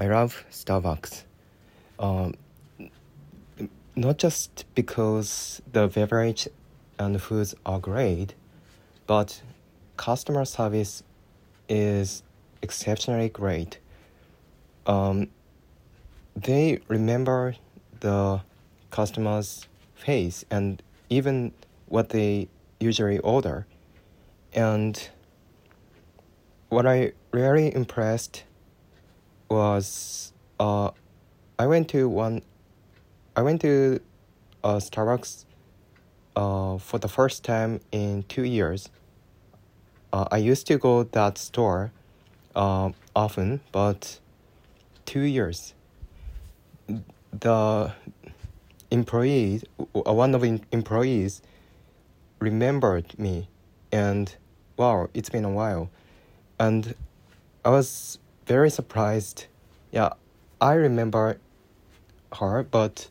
I love Starbucks. Um, not just because the beverage and foods are great, but customer service is exceptionally great. Um, they remember the customer's face and even what they usually order. And what I really impressed was uh, I went to one I went to uh, Starbucks uh, for the first time in two years. Uh, I used to go that store uh, often, but two years. The employee, uh, one of the employees, remembered me, and wow, it's been a while, and I was very surprised. Yeah, I remember her, but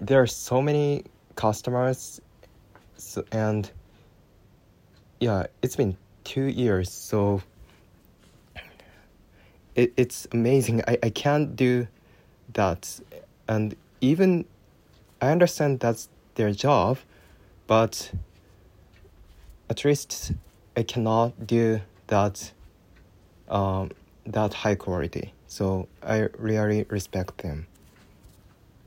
there are so many customers, so, and yeah, it's been two years, so it, it's amazing. I, I can't do that, and even I understand that's their job, but at least I cannot do that um, that high quality. So I really respect them.